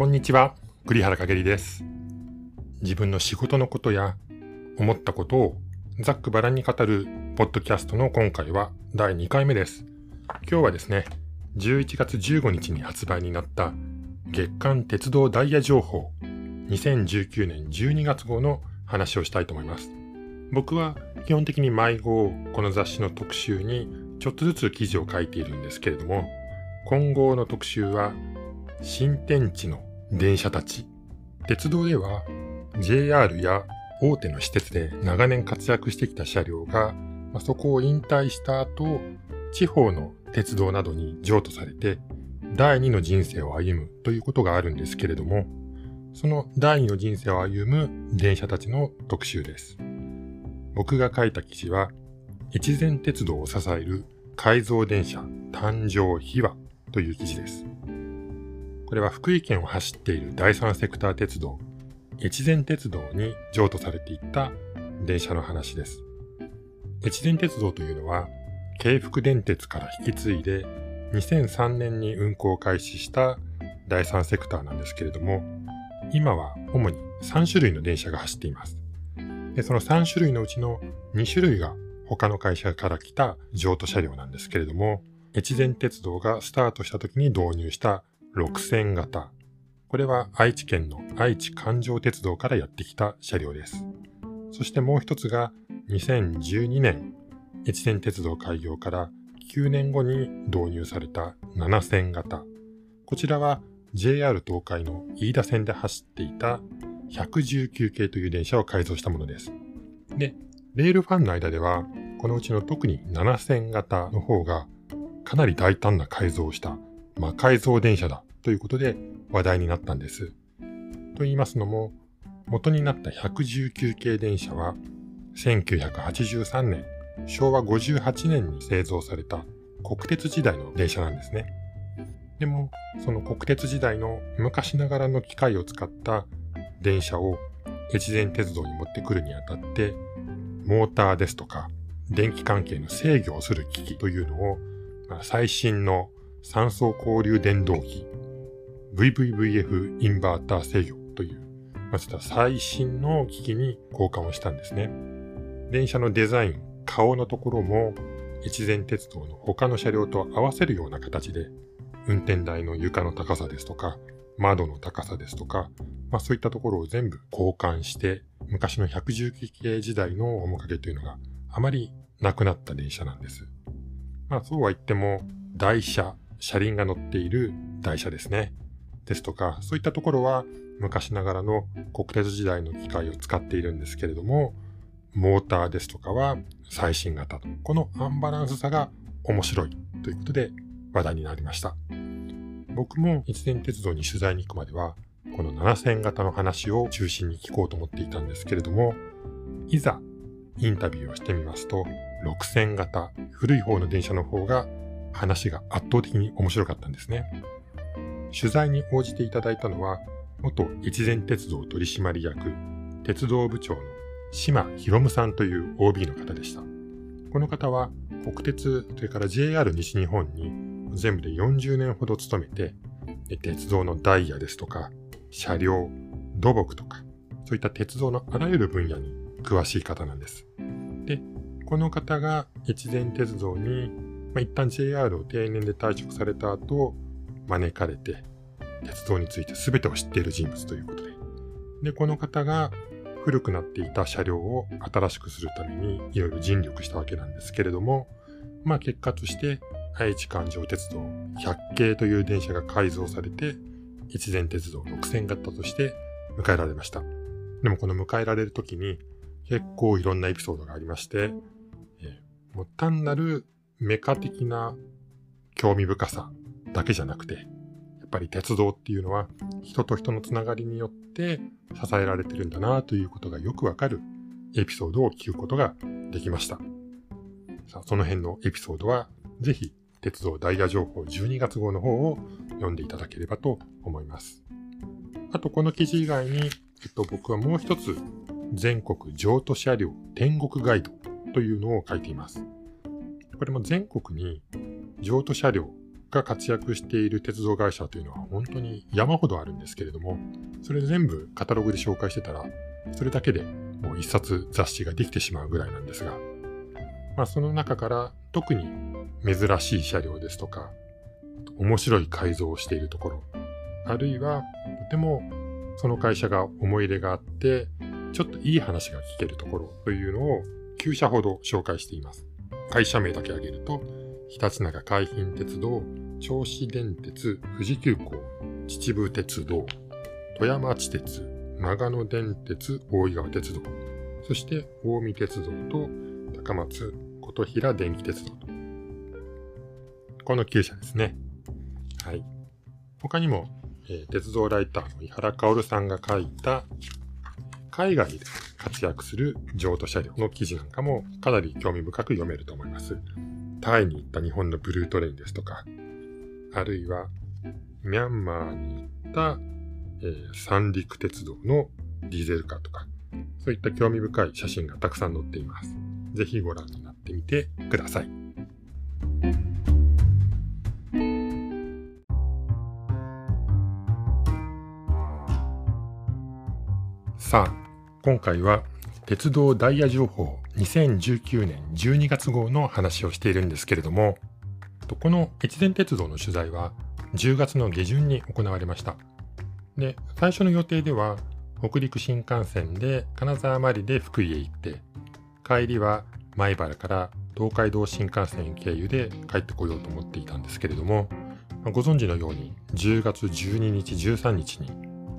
こんにちは、栗原かげりです。自分の仕事のことや思ったことをざっくばらんに語るポッドキャストの今回は第2回目です。今日はですね、11月15日に発売になった月間鉄道ダイヤ情報2019年12月号の話をしたいと思います。僕は基本的に毎号この雑誌の特集にちょっとずつ記事を書いているんですけれども、今後の特集は新天地の電車たち。鉄道では JR や大手の施設で長年活躍してきた車両が、ま、そこを引退した後、地方の鉄道などに譲渡されて、第二の人生を歩むということがあるんですけれども、その第二の人生を歩む電車たちの特集です。僕が書いた記事は、越前鉄道を支える改造電車誕生秘話という記事です。これは福井県を走っている第三セクター鉄道、越前鉄道に譲渡されていった電車の話です。越前鉄道というのは、京福電鉄から引き継いで2003年に運行を開始した第三セクターなんですけれども、今は主に3種類の電車が走っています。でその3種類のうちの2種類が他の会社から来た譲渡車両なんですけれども、越前鉄道がスタートした時に導入した6000型。これは愛知県の愛知環状鉄道からやってきた車両です。そしてもう一つが2012年、越前鉄道開業から9年後に導入された7000型。こちらは JR 東海の飯田線で走っていた119系という電車を改造したものです。で、レールファンの間では、このうちの特に7000型の方がかなり大胆な改造をした魔改造電車だということで話題になったんです。と言いますのも、元になった119系電車は、1983年、昭和58年に製造された国鉄時代の電車なんですね。でも、その国鉄時代の昔ながらの機械を使った電車を越前鉄道に持ってくるにあたって、モーターですとか、電気関係の制御をする機器というのを、最新の酸素交流電動機 VVVF インバーター制御という、まず最新の機器に交換をしたんですね。電車のデザイン、顔のところも越前鉄道の他の車両と合わせるような形で、運転台の床の高さですとか、窓の高さですとか、まあそういったところを全部交換して、昔の119系時代の面影というのがあまりなくなった電車なんです。まあそうは言っても、台車、車輪が乗っている台車ですね。ですとか、そういったところは昔ながらの国鉄時代の機械を使っているんですけれども、モーターですとかは最新型と、このアンバランスさが面白いということで話題になりました。僕も越前鉄道に取材に行くまでは、この7000型の話を中心に聞こうと思っていたんですけれども、いざインタビューをしてみますと、6000型、古い方の電車の方が話が圧倒的に面白かったんですね。取材に応じていただいたのは、元越前鉄道取締役、鉄道部長の島博夢さんという OB の方でした。この方は国鉄、それから JR 西日本に全部で40年ほど勤めて、鉄道のダイヤですとか、車両、土木とか、そういった鉄道のあらゆる分野に詳しい方なんです。で、この方が越前鉄道にまあ、一旦 JR を定年で退職された後、招かれて、鉄道について全てを知っている人物ということで。で、この方が古くなっていた車両を新しくするためにいろいろ尽力したわけなんですけれども、まあ結果として愛知環状鉄道100系という電車が改造されて、越前鉄道6000型として迎えられました。でもこの迎えられる時に結構いろんなエピソードがありまして、えー、もう単なるメカ的な興味深さだけじゃなくて、やっぱり鉄道っていうのは人と人のつながりによって支えられてるんだなということがよくわかるエピソードを聞くことができました。さあ、その辺のエピソードはぜひ鉄道ダイヤ情報12月号の方を読んでいただければと思います。あとこの記事以外に、えっと、僕はもう一つ全国譲渡車両天国ガイドというのを書いています。これも全国に譲渡車両が活躍している鉄道会社というのは本当に山ほどあるんですけれども、それ全部カタログで紹介してたら、それだけでもう一冊雑誌ができてしまうぐらいなんですが、まあその中から特に珍しい車両ですとか、面白い改造をしているところ、あるいはとてもその会社が思い入れがあって、ちょっといい話が聞けるところというのを9社ほど紹介しています。会社名だけ挙げると、日立長海浜鉄道、銚子電鉄、富士急行、秩父鉄道、富山地鉄、長野電鉄、大井川鉄道、そして近江鉄道と高松、琴平電気鉄道と。この9社ですね。はい。他にも、えー、鉄道ライターの井原薫さんが書いた海外で活躍する譲渡車両の記事なんかもかなり興味深く読めると思います。タイに行った日本のブルートレインですとか、あるいはミャンマーに行った、えー、三陸鉄道のディーゼルカーとか、そういった興味深い写真がたくさん載っています。ぜひご覧になってみてください。さあ、今回は鉄道ダイヤ情報2019年12月号の話をしているんですけれども、この越前鉄道の取材は10月の下旬に行われました。で、最初の予定では北陸新幹線で金沢まりで福井へ行って、帰りは米原から東海道新幹線経由で帰ってこようと思っていたんですけれども、ご存知のように10月12日13日に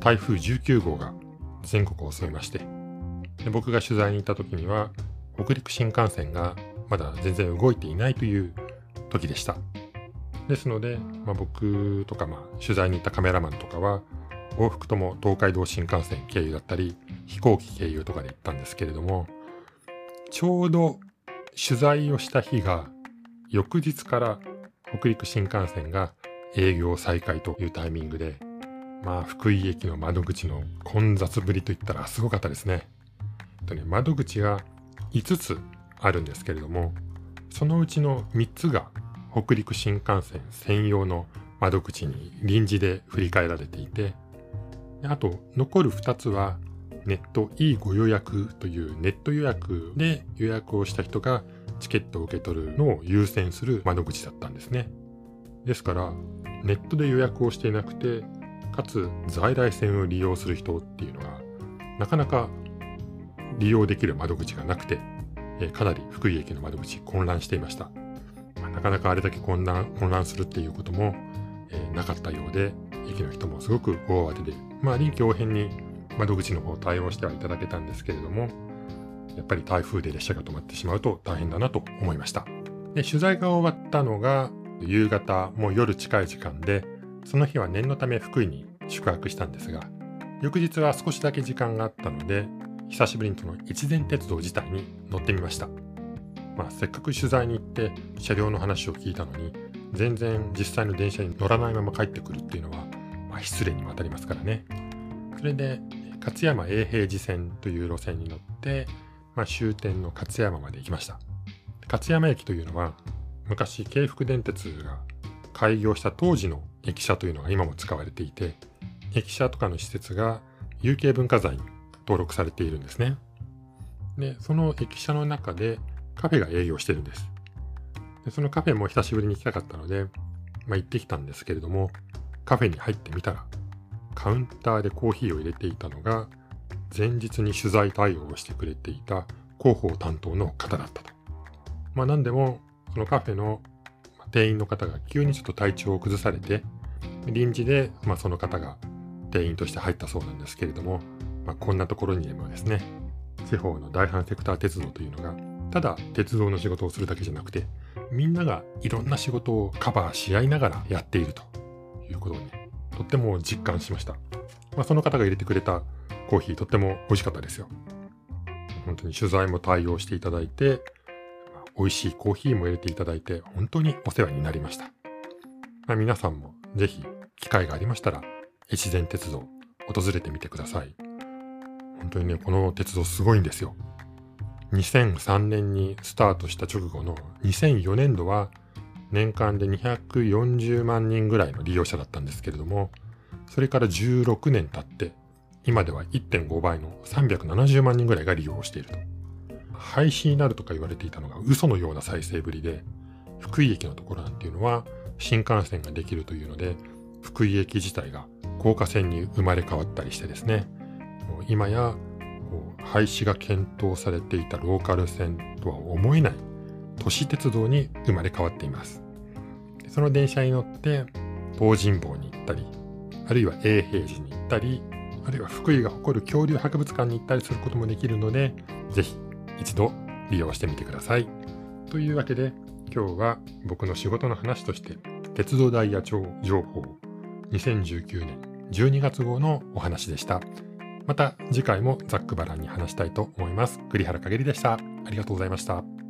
台風19号が全国を襲いまして。で僕が取材に行った時には北陸新幹線がまだ全然動いていないという時でした。ですので、まあ、僕とか、まあ、取材に行ったカメラマンとかは往復とも東海道新幹線経由だったり飛行機経由とかで行ったんですけれどもちょうど取材をした日が翌日から北陸新幹線が営業再開というタイミングでまあ、福井駅の窓口の混雑ぶりといったらすごかったですね。とね窓口が5つあるんですけれども、そのうちの3つが北陸新幹線専用の窓口に臨時で振り替えられていて、あと残る2つはネット E ご予約というネット予約で予約をした人がチケットを受け取るのを優先する窓口だったんですね。ですからネットで予約をしていなくてかつ在来線を利用する人っていうのがなかなか利用できる窓口がなくて、えかなり福井駅の窓口混乱していました。まあ、なかなかあれだけ混乱混乱するっていうことも、え、なかったようで、駅の人もすごく大慌てで、まあ臨機応変に窓口の方対応してはいただけたんですけれども、やっぱり台風で列車が止まってしまうと大変だなと思いました。で取材が終わったのが夕方、もう夜近い時間で、その日は念のため福井に宿泊したんですが、翌日は少しだけ時間があったので、久しぶりにその越前鉄道自体に乗ってみました。まあ、せっかく取材に行って車両の話を聞いたのに、全然実際の電車に乗らないまま帰ってくるっていうのは、まあ、失礼にも当たりますからね。それで、勝山永平寺線という路線に乗って、まあ、終点の勝山まで行きました。勝山駅というのは、昔京福電鉄が開業した当時の駅舎というのが今も使われていて、駅舎とかの施設が有形文化財に登録されているんですね。で、その駅舎の中でカフェが営業してるんです。でそのカフェも久しぶりに行きたかったので、まあ、行ってきたんですけれども、カフェに入ってみたら、カウンターでコーヒーを入れていたのが、前日に取材対応をしてくれていた広報担当の方だったと。まあ何でも、そのカフェの店員の方が急にちょっと体調を崩されて、臨時で、まあ、その方が店員として入ったそうなんですけれども、まあ、こんなところにでもですね、地方の第三セクター鉄道というのが、ただ鉄道の仕事をするだけじゃなくて、みんながいろんな仕事をカバーし合いながらやっているということをね、とっても実感しました。まあ、その方が入れてくれたコーヒーとっても美味しかったですよ。本当に取材も対応していただいて、美味しいコーヒーも入れていただいて本当にお世話になりました。まあ、皆さんもぜひ機会がありましたら越前鉄道訪れてみてください。本当にね、この鉄道すごいんですよ。2003年にスタートした直後の2004年度は年間で240万人ぐらいの利用者だったんですけれども、それから16年経って、今では1.5倍の370万人ぐらいが利用していると。廃止になるとか言われていたのが嘘のような再生ぶりで、福井駅のところなんていうのは新幹線ができるというので、福井駅自体が高架線に生まれ変わったりしてですね、今や廃止が検討されていたローカル線とは思えない都市鉄道に生まれ変わっています。その電車に乗って東尋坊に行ったり、あるいは永平寺に行ったり、あるいは福井が誇る恐竜博物館に行ったりすることもできるので、ぜひ一度利用してみてください。というわけで、今日は僕の仕事の話として、鉄道ダイヤ庁情報2019年12月号のお話でした。また次回もザックバランに話したいと思います。栗原かげりでした。ありがとうございました。